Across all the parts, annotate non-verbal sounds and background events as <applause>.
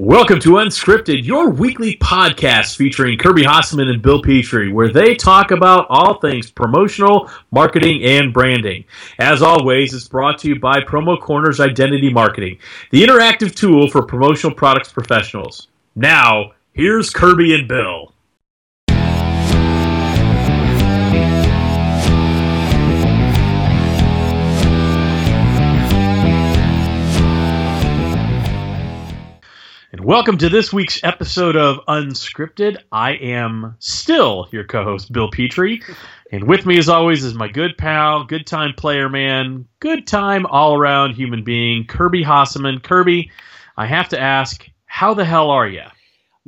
Welcome to Unscripted, your weekly podcast featuring Kirby Hasseman and Bill Petrie, where they talk about all things promotional, marketing, and branding. As always, it's brought to you by Promo Corners Identity Marketing, the interactive tool for promotional products professionals. Now, here's Kirby and Bill. And welcome to this week's episode of Unscripted. I am still your co host, Bill Petrie. And with me, as always, is my good pal, good time player man, good time all around human being, Kirby Hasseman. Kirby, I have to ask, how the hell are you?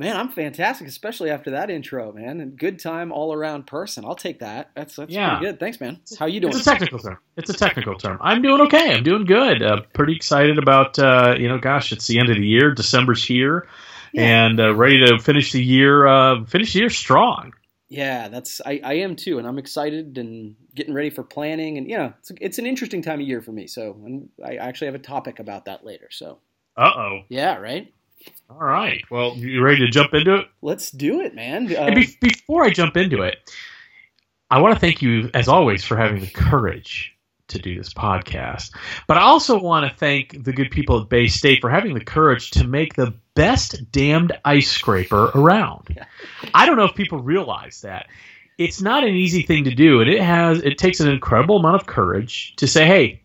Man, I'm fantastic, especially after that intro, man. And good time all around person. I'll take that. That's that's Yeah. pretty good. Thanks, man. How you doing? It's a technical term. It's a technical term. I'm doing okay. I'm doing good. Uh, pretty excited about, uh, you know, gosh, it's the end of the year. December's here. Yeah. And uh, ready to finish the year, uh, finish the year strong. yeah, that's I, I am too, and I'm excited and getting ready for planning, and you know, it's it's an interesting time of year for me. So, and I actually have a topic about that later. So, Uh oh. yeah, right. All right. Well, you ready to jump into it? Let's do it, man. Uh, And be- before I jump into it, I want to thank you, as always, for having the courage to do this podcast. But I also want to thank the good people at Bay State for having the courage to make the best damned ice scraper around. <laughs> I don't know if people realize that. It's not an easy thing to do, and it has it takes an incredible amount of courage to say, "Hey,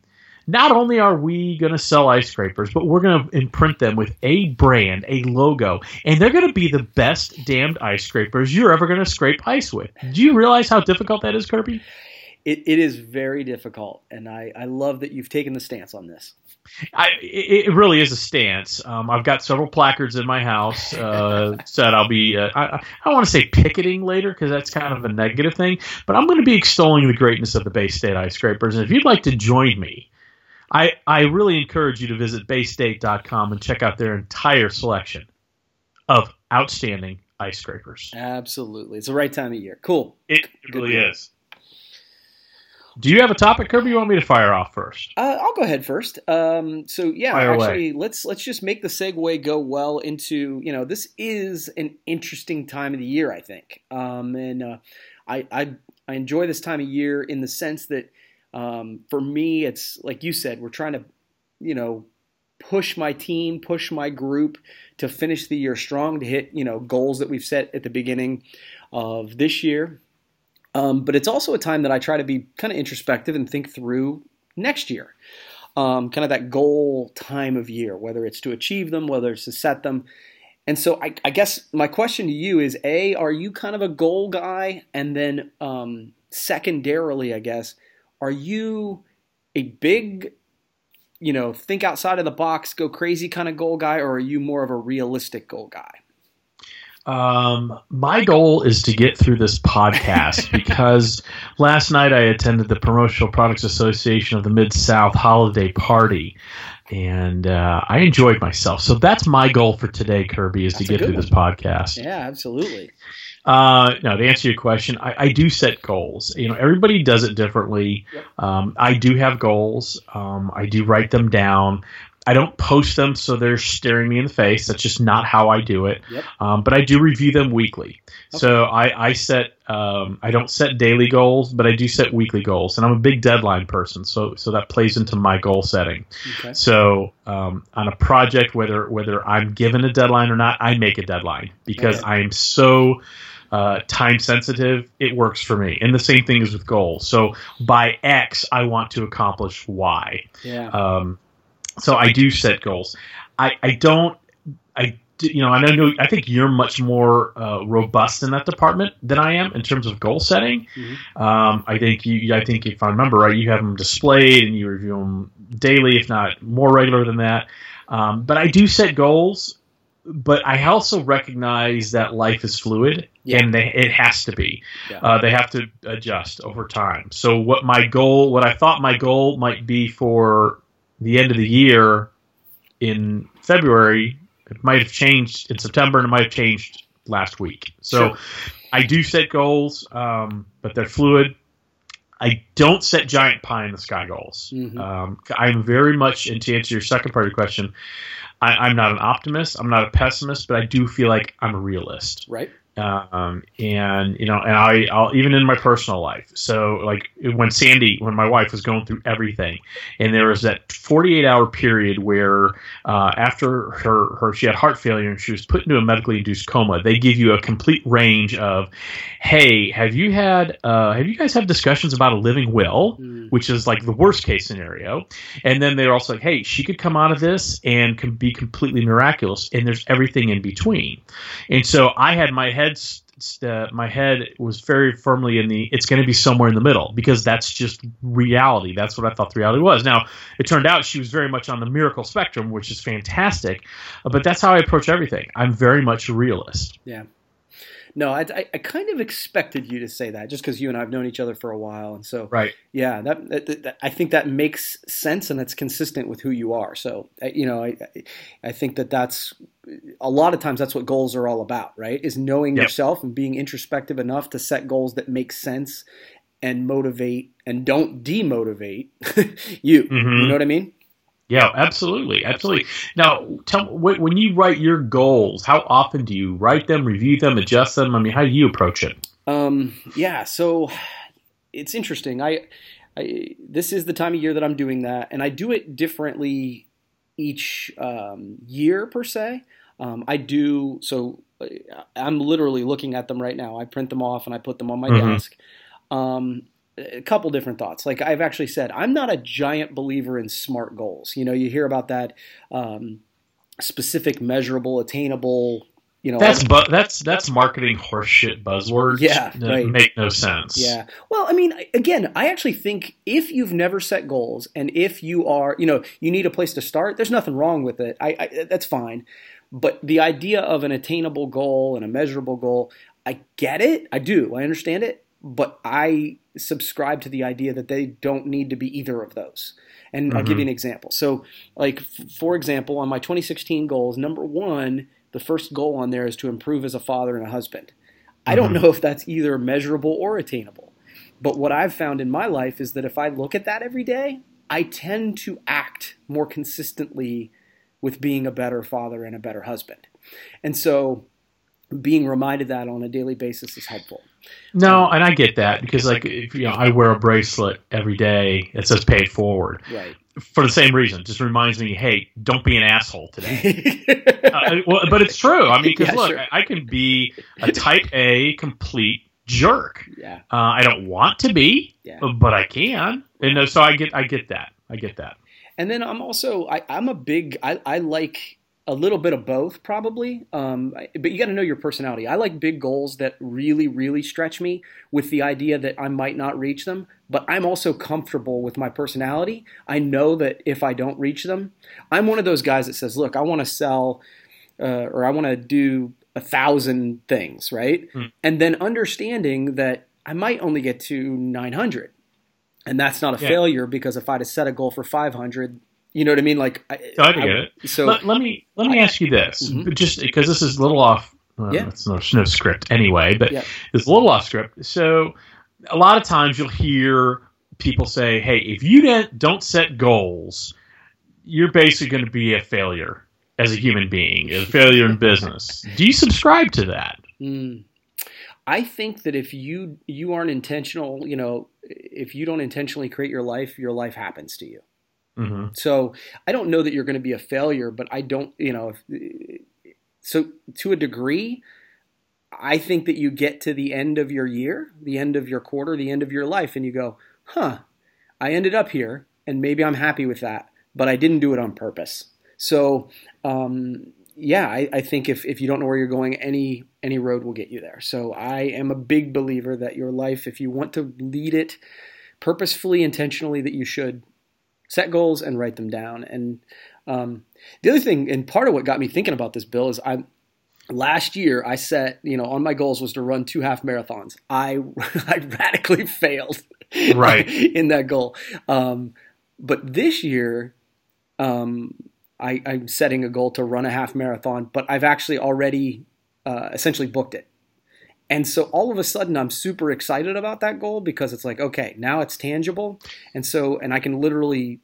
not only are we going to sell ice scrapers, but we're going to imprint them with a brand, a logo, and they're going to be the best damned ice scrapers you're ever going to scrape ice with. Do you realize how difficult that is, Kirby? it, it is very difficult, and I I love that you've taken the stance on this. I, it, it really is a stance. Um, I've got several placards in my house uh, <laughs> said I'll be. Uh, I, I want to say picketing later because that's kind of a negative thing, but I'm going to be extolling the greatness of the Bay State ice scrapers. And if you'd like to join me, I I really encourage you to visit baystate.com and check out their entire selection of outstanding ice scrapers. Absolutely, it's the right time of year. Cool. It Good really deal. is. Do you have a topic, Kirby? You want me to fire off first? Uh, I'll go ahead first. Um, so yeah, Fire away. actually, let's let's just make the segue go well into you know this is an interesting time of the year, I think, um, and uh, I, I I enjoy this time of year in the sense that um, for me, it's like you said, we're trying to you know push my team, push my group to finish the year strong, to hit you know goals that we've set at the beginning of this year. Um, but it's also a time that I try to be kind of introspective and think through next year. Um, kind of that goal time of year, whether it's to achieve them, whether it's to set them. And so I, I guess my question to you is A, are you kind of a goal guy? And then um, secondarily, I guess, are you a big, you know, think outside of the box, go crazy kind of goal guy, or are you more of a realistic goal guy? Um, my goal is to get through this podcast <laughs> because last night I attended the Promotional Products Association of the Mid South holiday party, and uh, I enjoyed myself. So that's my goal for today, Kirby, is That's to get through this podcast. Yeah, absolutely. Uh, now, to answer your question, I, I do set goals. You know, everybody does it differently. Yep. Um, I do have goals. Um, I do write them down. I don't post them so they're staring me in the face. That's just not how I do it. Yep. Um, but I do review them weekly. So I, I set. Um, I don't set daily goals, but I do set weekly goals, and I'm a big deadline person. So so that plays into my goal setting. Okay. So um, on a project, whether whether I'm given a deadline or not, I make a deadline because Okay. I am so uh, time sensitive. It works for me, and the same thing is with goals. So by X, I want to accomplish Y. Yeah. Um, so I do set goals. I, I don't. I you know I know I think you're much more uh, robust in that department than I am in terms of goal setting. Mhm. Um, I think you. I think if I remember right, you have them displayed and you review them daily, if not more regular than that. Um, but I do set goals. But I also recognize that life is fluid, Yeah. and they, it has to be. Yeah. Uh, they have to adjust over time. So, what my goal, what I thought my goal might be for the end of the year in February, it might have changed in September, and it might have changed last week. So, Sure. I do set goals, um, but they're fluid. I don't set giant pie in the sky goals. Mhm. Um, I'm very much, and to answer your second part of your question, I, am not an optimist. I'm not a pessimist, but I do feel like I'm a realist. Right. Um, and you know, and I, I'll even in my personal life. So like when Sandy, when my wife was going through everything, and there was that 48 hour period where uh, after her, her she had heart failure and she was put into a medically induced coma. They give you a complete range of, hey, have you had, uh, have you guys had discussions about a living will, mm. which is like the worst case scenario, and then they're also like, hey, she could come out of this and can be completely miraculous, and there's everything in between. And so I had my head uh, my head was very firmly in the it's going to be somewhere in the middle because that's just reality. That's what I thought the reality was. Now it turned out she was very much on the miracle spectrum, which is fantastic. But that's how I approach everything. I'm very much a realist. Yeah. No, I, I, I, kind of expected you to say that just because you and I have known each other for a while, and so right, yeah, that, that, that, I think that makes sense and it's consistent with who you are. So you know, I I think that that's a lot of times that's what goals are all about, right? Is knowing yep. yourself and being introspective enough to set goals that make sense and motivate and don't demotivate <laughs> you. Mm-hmm. You know what I mean? Yeah, absolutely, absolutely. Now, tell me when you write your goals, how often do you write them, review them, adjust them? I mean, how do you approach it? Um, yeah, so it's interesting. I, I this is the time of year that I'm doing that, and I do it differently each um, year per se. Um, I do so. I'm literally looking at them right now. I print them off and I put them on my mm-hmm. desk. Um, a couple different thoughts. Like I've actually said, I'm not a giant believer in SMART goals. You know, you hear about that um, specific, measurable, attainable. You know, that's bu- that's that's marketing horseshit buzzwords. Yeah, that right. make no sense. Yeah. Well, I mean, again, I actually think if you've never set goals and if you are, you know, you need a place to start. There's nothing wrong with it. I, I that's fine. But the idea of an attainable goal and a measurable goal, I get it. I do. I understand it but I subscribe to the idea that they don't need to be either of those. And mm-hmm. I'll give you an mm-hmm. example. So, like, f- for example, on my 2016 goals, number one, the first goal on there is to improve as a father and a husband. Mm-hmm. I don't mm-hmm. know if that's either measurable or attainable. But what I've found in my life is that if I look at that every day, I tend to act more consistently with being a better father and a better husband. And so being reminded that on a daily basis is helpful. No, and I get that because like if, you know I wear a bracelet every day that says paid Forward." Right. For the same reason, just reminds me, hey, don't be an asshole today. <laughs> uh, well, but it's true. I mean, because yeah, look, sure. I can be a Type A complete jerk. Yeah. Uh, I don't want to be, yeah. but I can, and so I get, I get that, I get that. And then I'm also, I, I'm a big, I, I like a little bit of both probably um, but you got to know your personality i like big goals that really really stretch me with the idea that i might not reach them but i'm also comfortable with my personality i know that if i don't reach them i'm one of those guys that says look i want to sell uh, or i want to do a thousand things right mm. and then understanding that i might only get to 900 and that's not a yeah. failure because if i'd have set a goal for 500 you know what I mean? Like, I, I get it. So let, let, me let me ask you this, mm-hmm. just because this is a little off. Well, yeah. It's no, no script anyway, but yeah. it's a little off script. So a lot of times you'll hear people say, "Hey, if you don't don't set goals, you're basically going to be a failure as a human being, a failure in business." Do you subscribe to that? Mm. I think that if you you aren't intentional, you know, if you don't intentionally create your life, your life happens to you. Mm-hmm. So I don't know that you're going to be a failure, but I don't, you know, if, so to a degree, I think that you get to the end of your year, the end of your quarter, the end of your life, and you go, huh, I ended up here, and maybe I'm happy with that, but I didn't do it on purpose. So, um, yeah, I, I, think if, if you don't know where you're going, any any road will get you there. So I am a big believer that your life, if you want to lead it purposefully, intentionally, that you should set goals and write them down. And um, the other thing, and part of what got me thinking about this, Bill, is I last year I set, you know, on my goals was to run two half marathons. I <laughs> I radically <laughs> failed right <laughs> in that goal. Um, but this year, um, I, am setting a goal to run a half marathon, but I've actually already uh, essentially booked it. And so all of a sudden, I'm super excited about that goal because it's like, okay, now it's tangible. And so, and I can literally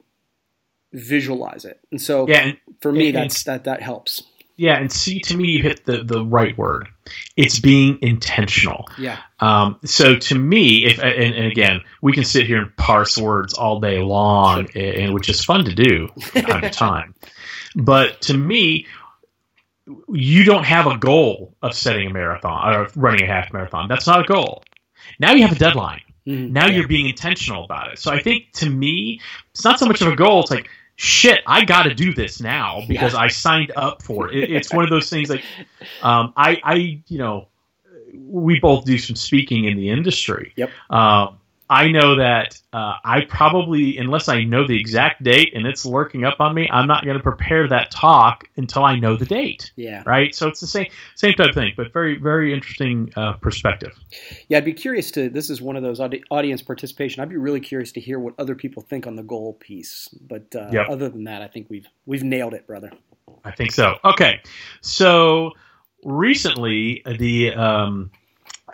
visualize it. And so Yeah, and, for me, and- that's that that helps. yeah, and see, to me, you hit the the right word. It's being intentional. Yeah. Um, so to me, if and, and again, we can sit here and parse words all day long, and which is fun to do from time to time. But to me, you don't have a goal of setting a marathon or running a half marathon. That's not a goal. Now you have a deadline. Mhm. Now you're being intentional about it. So I think to me, it's not so much of a goal. It's like, shit, I got to do this now because I signed up for it. it. It's one of those things like, um, I, I, you know, we both do some speaking in the industry. Yep. Um, I know that uh, I probably, unless I know the exact date and it's lurking up on me, I'm not going to prepare that talk until I know the date. Yeah. Right. So it's the same same type of thing, but very very interesting uh, perspective. Yeah, I'd be curious to. This is one of those audi- audience participation. I'd be really curious to hear what other people think on the goal piece. But uh, Yep. other than that, I think we've we've nailed it, brother. I think so. Okay, so recently the um,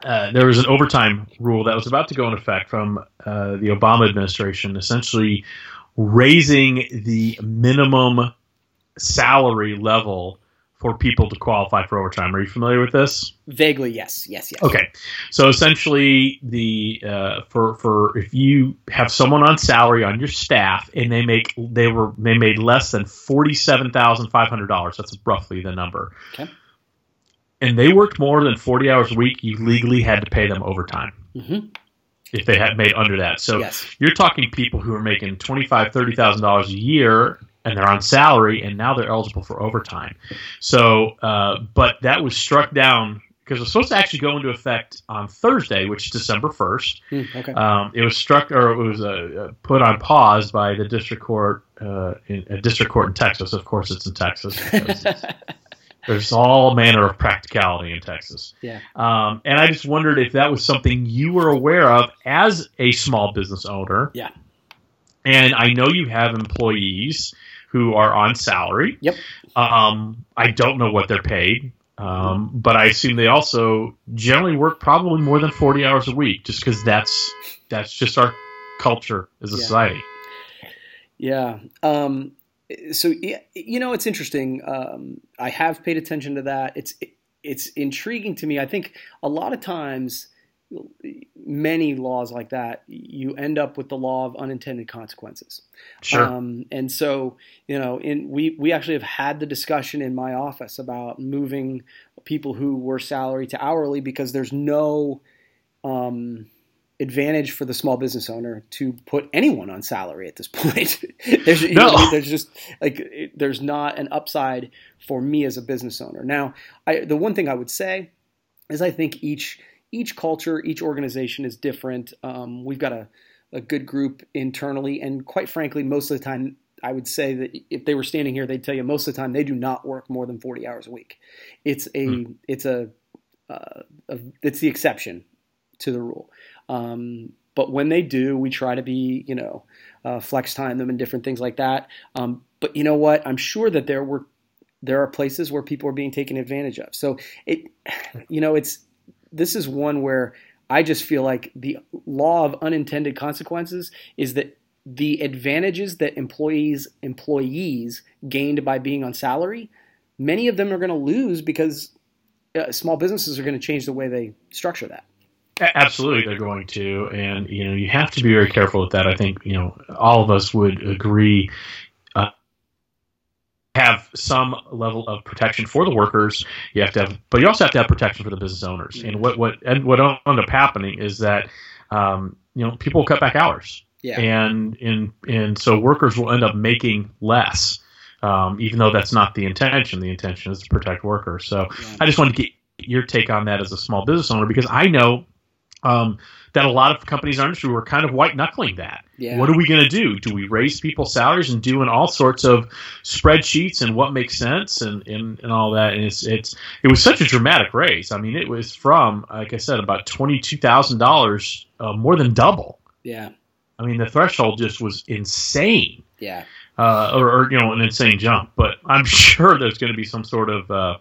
uh, there was an overtime rule that was about to go in effect from uh, the Obama administration, essentially raising the minimum salary level for people to qualify for overtime. Are you familiar with this? Vaguely, yes, yes, yes. Okay, so essentially, the uh, for for if you have someone on salary on your staff and they make they were they made less than forty seven thousand five hundred dollars. That's roughly the number. Okay. And they worked more than forty hours a week. You legally had to pay them overtime hmm if they had made under that. So Yes. you're talking people who are making twenty five thirty thousand dollars $30,000 a year and they're on salary and now they're eligible for overtime. So, uh, but that was struck down because it was supposed to actually go into effect on Thursday, which is December first. Mm, okay. Um, it was struck or it was uh, uh, put on pause by the district court uh, in a district court in Texas. Of course, it's in Texas. it's- <laughs> there's all manner of practicality in Texas. yeah. Um, and I just wondered if that was something you were aware of as a small business owner. Yeah. And I know you have employees who are on salary. Yep. Um, I don't know what they're paid, um, but I assume they also generally work probably more than forty hours a week, just because that's that's just our culture as a Yeah. society. Yeah. Um, so you know, it's interesting. Um, I have paid attention to that. It's it's intriguing to me. I think a lot of times, many laws like that, you end up with the law of unintended consequences. Sure. Um, and so, you know, in we we actually have had the discussion in my office about moving people who were salary to hourly because there's no um, advantage for the small business owner to put anyone on salary at this <laughs> point. there's you know, No. there's just like it, there's not an upside for me as a business owner. Now, I, the one thing I would say is I think each each culture, each organization is different. Um, we've got a, a good group internally, and quite frankly, most of the time, I would say that if they were standing here, they'd tell you most of the time they do not work more than forty hours a week. It's a it's a, uh, a it's the exception to the rule. Um, but when they do, we try to be you know uh, flex time them and different things like that. Um, but you know what? I'm sure that there were there are places where people are being taken advantage of. So it you know it's this is one where I just feel like the law of unintended consequences is that the advantages that employees employees gained by being on salary, many of them are going to lose because uh, small businesses are going to change the way they structure that. A- Absolutely, they're going to, and you know you have to be very careful with that. I think you know all of us would agree. Uh, have some level of protection for the workers. You have to have, but you also have to have protection for the business owners. And what what and what ended up happening is that um, you know people cut back hours, Yeah. and and and so workers will end up making less. Um, even though that's not the intention, the intention is to protect workers. So Yeah. I just wanted to get your take on that as a small business owner because I know um, that a lot of companies in our industry were kind of white knuckling that. Yeah. What are we going to do? Do we raise people's salaries and doing all sorts of spreadsheets and what makes sense and, and, and all that? And it's it's it was such a dramatic raise. I mean, it was from like I said about twenty two thousand uh, dollars, more than double. Yeah. I mean, the threshold just was insane, Yeah. uh, or, or you know, an insane jump. But I'm <laughs> sure there's going to be some sort of uh,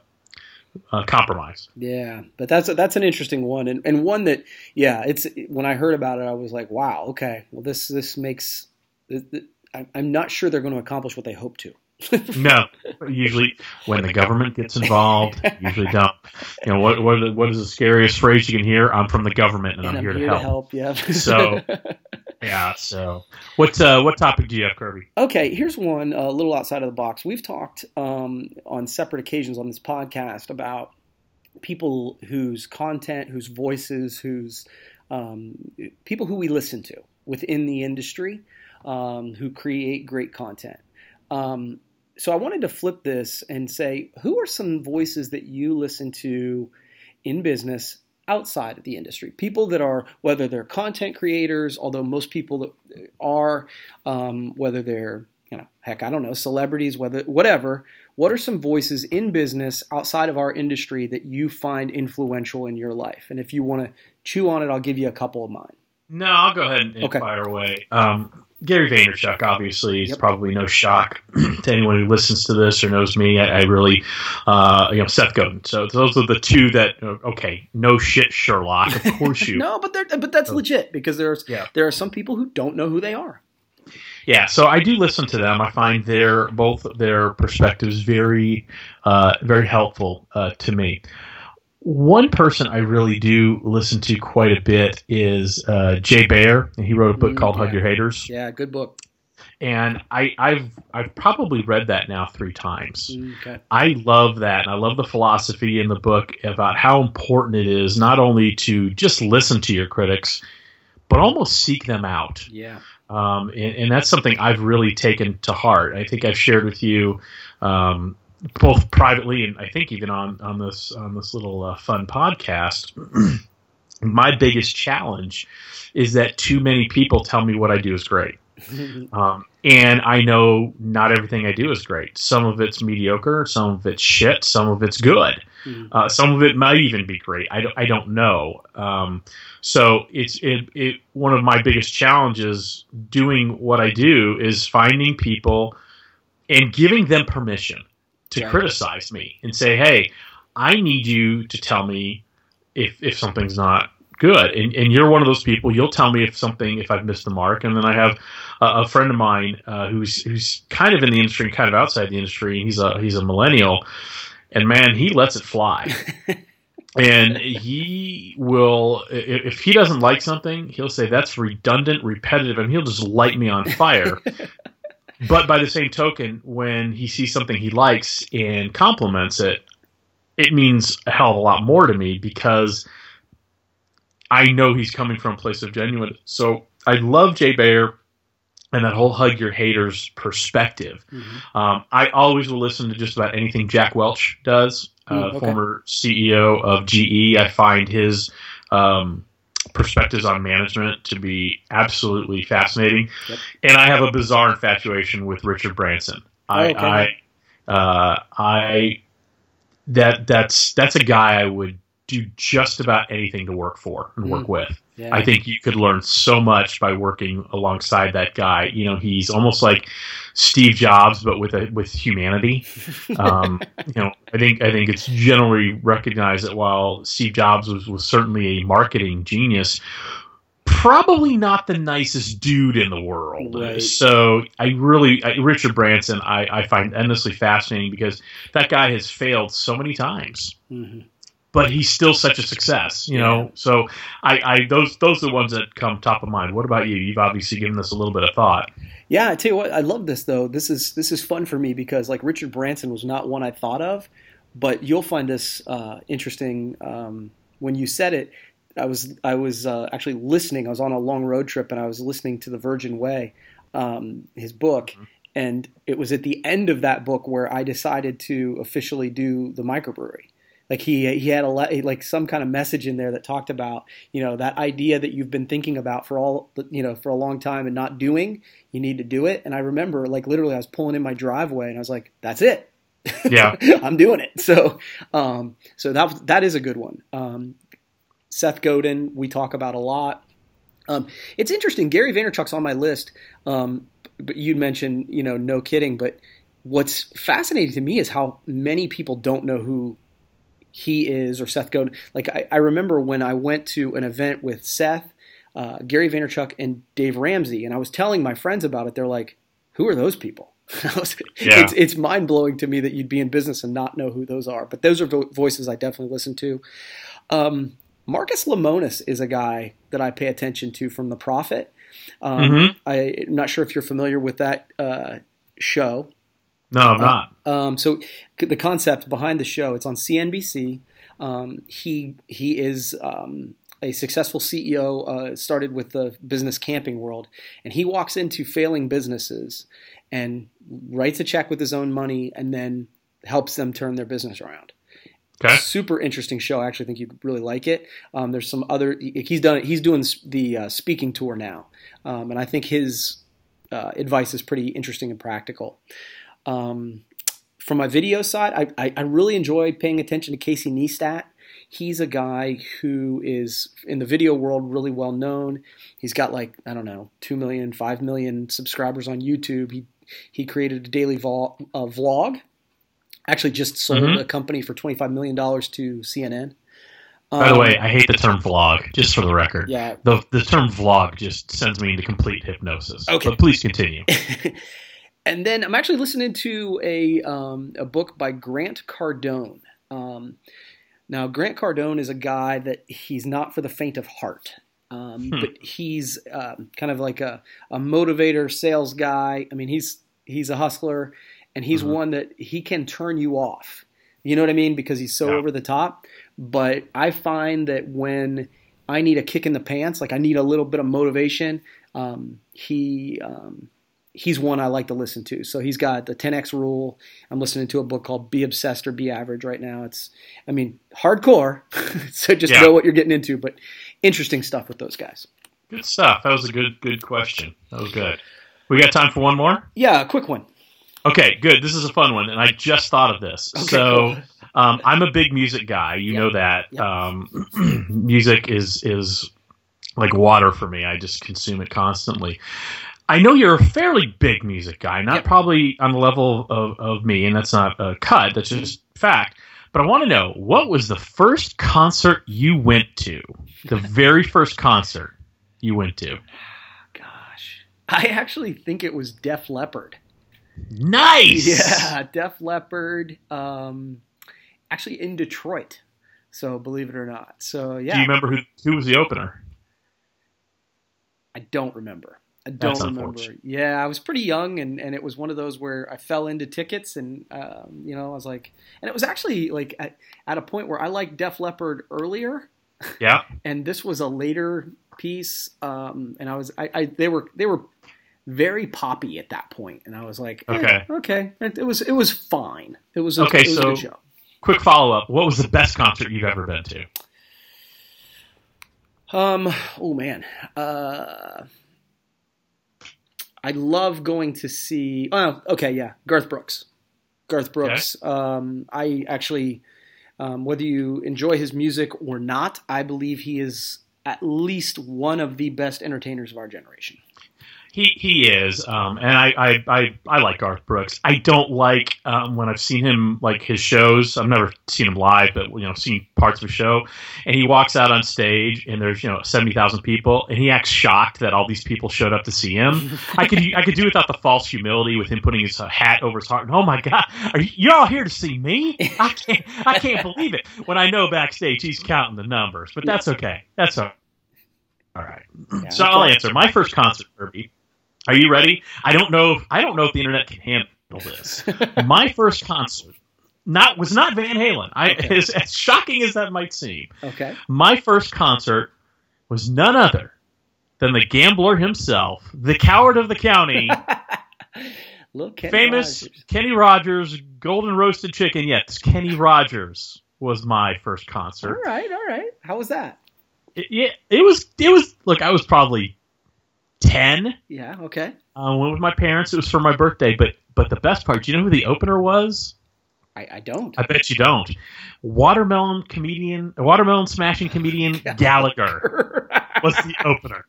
uh, compromise. Yeah, but that's that's an interesting one, and, and one that yeah, it's when I heard about it, I was like, wow, okay, well this this makes I'm not sure they're going to accomplish what they hope to. <laughs> no, usually when the government gets involved, usually don't. You know what? What, what is the scariest phrase you can hear? I'm from the government and, and I'm, I'm, here, here to help. To help. Yeah. <laughs> So, yeah. So, what uh, what topic do you have, Kirby? Okay, here's one a little outside of the box. We've talked um, on separate occasions on this podcast about people whose content, whose voices, whose um, people who we listen to within the industry um, who create great content. Um, so I wanted to flip this and say, who are some voices that you listen to in business outside of the industry? People that are, whether they're content creators, although most people that are, um, whether they're, you know, heck, I don't know, celebrities, whether whatever. What are some voices in business outside of our industry that you find influential in your life? And if you want to chew on it, I'll give you a couple of mine. No, I'll go ahead and Okay. fire away. Um, Gary Vaynerchuk, obviously, is Yep. probably no shock <clears throat> to anyone who listens to this or knows me. I, I really, uh, you know, Seth Godin. So those are the two that. Okay, no shit, Sherlock. Of course <laughs> you. No, but they're, but that's legit because there's Yeah. there are some people who don't know who they are. Yeah, so I do listen to them. I find their both their perspectives very, uh, very helpful uh, to me. One person I really do listen to quite a bit is uh, Jay Baer. He wrote a book Mm, called Hug. Your Haters, Yeah, good book. and I, I've I've probably read that now three times. Okay. I love that, and I love the philosophy in the book about how important it is not only to just listen to your critics, but almost seek them out Yeah. um, and, and that's something I've really taken to heart. I think I've shared with you um, both privately and I think even on on this on this little uh, fun podcast. <clears throat> My biggest challenge is that too many people tell me what I do is great. <laughs> Um, and I know not everything I do is great. Some of it's mediocre, some of it's shit, some of it's good. Mhm. Uh, some of it might even be great. I don't, I don't know. Um, so it's it, it one of my biggest challenges doing what I do is finding people and giving them permission to Right. criticize me and say, "Hey, I need you to tell me if if something's not good." And and you're one of those people. You'll tell me if something if I've missed the mark. And then I have a, a friend of mine uh, who's who's kind of in the industry and kind of outside the industry. He's a he's a millennial, and man, he lets it fly. <laughs> and he will if he doesn't like something he'll say that's redundant repetitive and he'll just light me on fire <laughs> but by the same token when he sees something he likes and compliments it it means a hell of a lot more to me because i know he's coming from a place of genuine so i love jay baer and that whole hug your haters perspective Mhm. um, I always will listen to just about anything Jack Welch does, uh, Mm, okay. former CEO of GE. I find his um, perspectives on management to be absolutely fascinating. Yep. And I have a bizarre infatuation with Richard Branson. I, Okay. I, uh, I, that that's that's a guy I would do just about anything to work for and work Mm. with. Yeah. I think you could learn so much by working alongside that guy. You know, he's almost like Steve Jobs, but with a, with humanity. <laughs> Um, you know, I think I think it's generally recognized that while Steve Jobs was, was certainly a marketing genius, probably not the nicest dude in the world. Right. So I really I, Richard Branson I, I find endlessly fascinating because that guy has failed so many times Mhm. But he's still such a success, you know. So I, I those those are the ones that come top of mind. What about you? You've obviously given this a little bit of thought. Yeah, I tell you what, I love this though. This is this is fun for me because like Richard Branson was not one I thought of, but you'll find this uh, interesting um, when you said it. I was I was uh, actually listening. I was on a long road trip and I was listening to the Virgin Way, um, his book, and it was at the end of that book where I decided to officially do the microbrewery. Like he he had a like some kind of message in there that talked about you know that idea that you've been thinking about for all you know for a long time and not doing you need to do it. And I remember, like, literally, I was pulling in my driveway and I was like, that's it. Yeah. <laughs> I'm doing it. So, um, so that, that is a good one. Um, Seth Godin, we talk about a lot. Um, it's interesting. Gary Vaynerchuk's on my list. Um, but you mentioned, you know, no kidding. But what's fascinating to me is how many people don't know who he is or Seth Godin. Like, I, I remember when I went to an event with Seth, uh, Gary Vaynerchuk, and Dave Ramsey, and I was telling my friends about it. They're like, who are those people? <laughs> Yeah. It's it's mind blowing to me that you'd be in business and not know who those are. But those are vo- voices I definitely listen to. Um, Marcus Lemonis is a guy that I pay attention to from The Profit. Um, Mhm. I, I'm not sure if you're familiar with that uh, show. No, I'm not. Um, so the concept behind the show, it's on CNBC. Um, he he is um, a successful CEO. Uh, started with the business camping world, and he walks into failing businesses and writes a check with his own money, and then helps them turn their business around. Okay. Super interesting show. I actually think you'd really like it. Um, there's some other. He's done. He's doing the uh, speaking tour now, um, and I think his uh, advice is pretty interesting and practical. Um, from my video side, I, I, I really enjoy paying attention to Casey Neistat. He's a guy who is in the video world really well known. He's got like I don't know, two million, five million subscribers on YouTube. He he created a daily vol, uh, vlog. Actually, just sold Mhm. a company for twenty five million dollars to CNN. By the Um, way, I hate the term vlog, just for the record. yeah, The, the term vlog just sends me into complete hypnosis. Okay. But please continue. <laughs> and then I'm actually listening to a um, a book by Grant Cardone. Um, now, Grant Cardone is a guy that he's not for the faint of heart, um, Hmm. but he's um, kind of like a, a motivator, sales guy. I mean, he's he's a hustler, and he's Mhm. one that he can turn you off. You know what I mean? Because he's so Yeah. over the top. But I find that when I need a kick in the pants, like I need a little bit of motivation, um, he um, he's one I like to listen to. So he's got the 10x rule. I'm listening to a book called Be Obsessed or Be Average right now. It's, I mean, hardcore. <laughs> so just Yeah. know what you're getting into, but interesting stuff with those guys. Good stuff. That was a good good question. That was good. We got time for one more? Yeah, a quick one. Okay, good. This is a fun one, and I just thought of this. Okay, so, cool. um, I'm a big music guy. You Yeah. know that. Yeah. Um, <clears throat> music is is like water for me. I just consume it constantly. I know you're a fairly big music guy, not Yep. probably on the level of, of me, and that's not a cut. That's just fact. But I want to know what was the first concert you went to? The <laughs> very first concert you went to. Gosh. I actually think it was Def Leppard. Nice. Yeah, Def Leppard. Um, actually in Detroit. So believe it or not. So yeah, Do you remember who who was the opener? I don't remember. I don't remember. Yeah, I was pretty young, and, and it was one of those where I fell into tickets, and um, you know, I was like, and it was actually like at, at a point where I liked Def Leppard earlier, Yeah. <laughs> and this was a later piece, um, and I was, I, I, they were, they were very poppy at that point, and I was like, eh, Okay. okay, it, it was, it was fine. It was, a, Okay, it was a so- good show. Quick follow up. What was the best concert you've ever been to? Um. Oh man. Uh. I love going to see. Oh, okay, yeah, Garth Brooks. Garth Brooks. Um, I actually, um, whether you enjoy his music or not, I believe he is at least one of the best entertainers of our generation. He he is, um, and I, I, I, I like Garth Brooks. I don't like um, when I've seen him like his shows. I've never seen him live, but you know, seen parts of a show, and he walks out on stage, and there's you know seventy thousand people, and he acts shocked that all these people showed up to see him. I could I could do without the false humility with him putting his uh, hat over his heart. And, oh my God, are you, you're all here to see me? I can't I can't believe it. When I know backstage he's counting the numbers, but that's okay. That's all. All right. Yeah, So I'll answer. My first concert, Kirby. Are you ready? I don't know. If, I don't know if the internet can handle this. <laughs> My first concert, not was not Van Halen. I, Okay. as, as shocking as that might seem, Okay. my first concert was none other than the gambler himself, the coward of the county, <laughs> Kenny famous Rogers. Kenny Rogers, golden roasted chicken. Yes, Kenny Rogers was my first concert. All right, all right. How was that? It, yeah, it was. It was. Look, I was probably ten. Yeah. Okay. I went with my parents. It was for my birthday. But but the best part, do you know who the opener was? I, I don't. I bet you don't. Watermelon comedian, watermelon smashing comedian <laughs> Gallagher was the opener.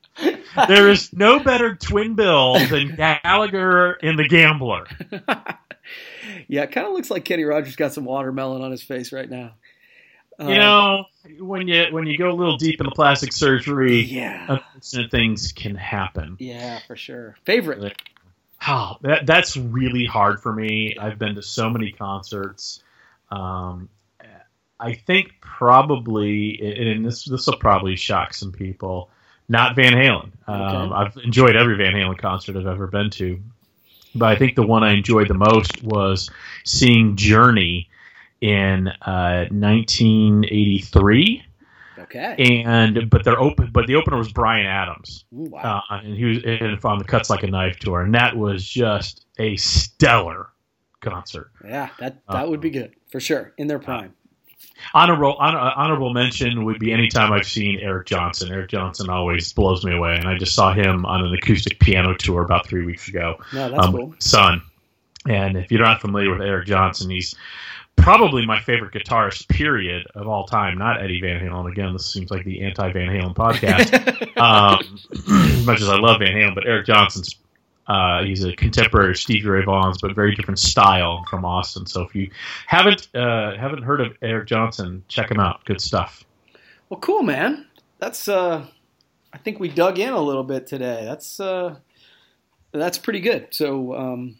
There is no better twin bill than <laughs> Gallagher in The Gambler. <laughs> yeah, it kind of looks like Kenny Rogers got some watermelon on his face right now. Uh, You know, when you when you go a little deep in the plastic surgery, yeah, unfortunate things can happen. yeah, for sure. Favorite? Oh, that, that's really hard for me. I've been to so many concerts. Um, I think probably, and this this will probably shock some people. Not Van Halen. Um, okay. I've enjoyed every Van Halen concert I've ever been to, but I think the one I enjoyed the most was seeing Journey in uh, 1983. Okay. And but they're open, but the opener was Bryan Adams. Ooh, wow. Uh, and he was and on the Cuts Like a Knife tour, and that was just a stellar concert. Yeah, that that uh, would be good for sure in their prime. Honorable honorable mention would be anytime I've seen Eric Johnson. Eric Johnson always blows me away, and I just saw him on an acoustic piano tour about three weeks ago. No, that's um, cool. Son, and if you're not familiar with Eric Johnson, he's probably my favorite guitarist, period, of all time. Not Eddie Van Halen. Again, this seems like the anti Van Halen podcast. <laughs> um, as <clears throat> much as I love Van Halen, but Eric Johnson's uh, he's a contemporary of Stevie Ray Vaughan's, but very different style from Austin. So if you haven't uh, haven't heard of Eric Johnson, check him out. Good stuff. Well, cool, man. That's uh, I think we dug in a little bit today. That's uh, that's pretty good. So um,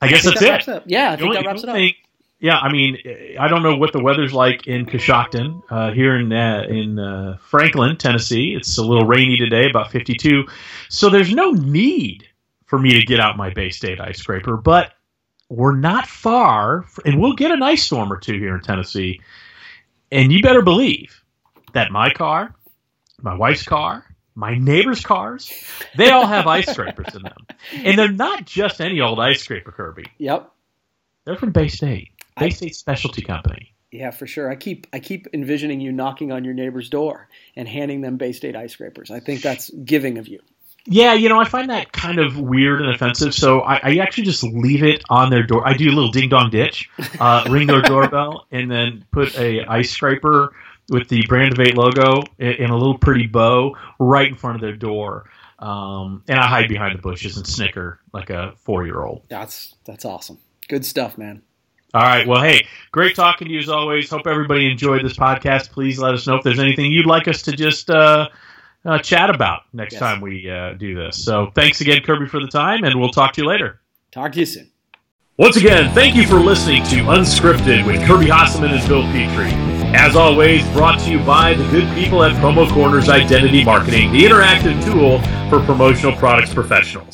I guess that's that it. Yeah, I think that wraps it up. Thing, yeah, I mean, I don't know what the weather's like in Coshocton. Uh, here in uh, in uh, Franklin, Tennessee, it's a little rainy today, about 52. So there's no need for me to get out my Bay State ice scraper, but we're not far, and we'll get an ice storm or two here in Tennessee. And you better believe that my car, my wife's car, my neighbors' cars, they all have ice scrapers in them, and they're not just any old ice scraper, Kirby. Yep, they're from Bay State. Bay State Specialty Company. Yeah, for sure. I keep I keep envisioning you knocking on your neighbor's door and handing them Bay State ice scrapers. I think that's giving of you. Yeah, you know, I find that kind of weird and offensive. So I, I actually just leave it on their door. I do a little ding dong ditch, uh, ring their doorbell, and then put a ice scraper with the Brand of Eight logo in a little pretty bow right in front of their door. Um, and I hide behind the bushes and snicker like a four year old. That's that's awesome. Good stuff, man. All right. Well, hey, great talking to you as always. Hope everybody enjoyed this podcast. Please let us know if there's anything you'd like us to just uh, uh, chat about next yes. time we uh, do this. So thanks again, Kirby, for the time, and we'll talk to you later. Talk to you soon. Once again, thank you for listening to Unscripted with Kirby Hasseman and Bill Petrie. As always, brought to you by the good people at Promo Corners Identity Marketing, the interactive tool for promotional products professionals.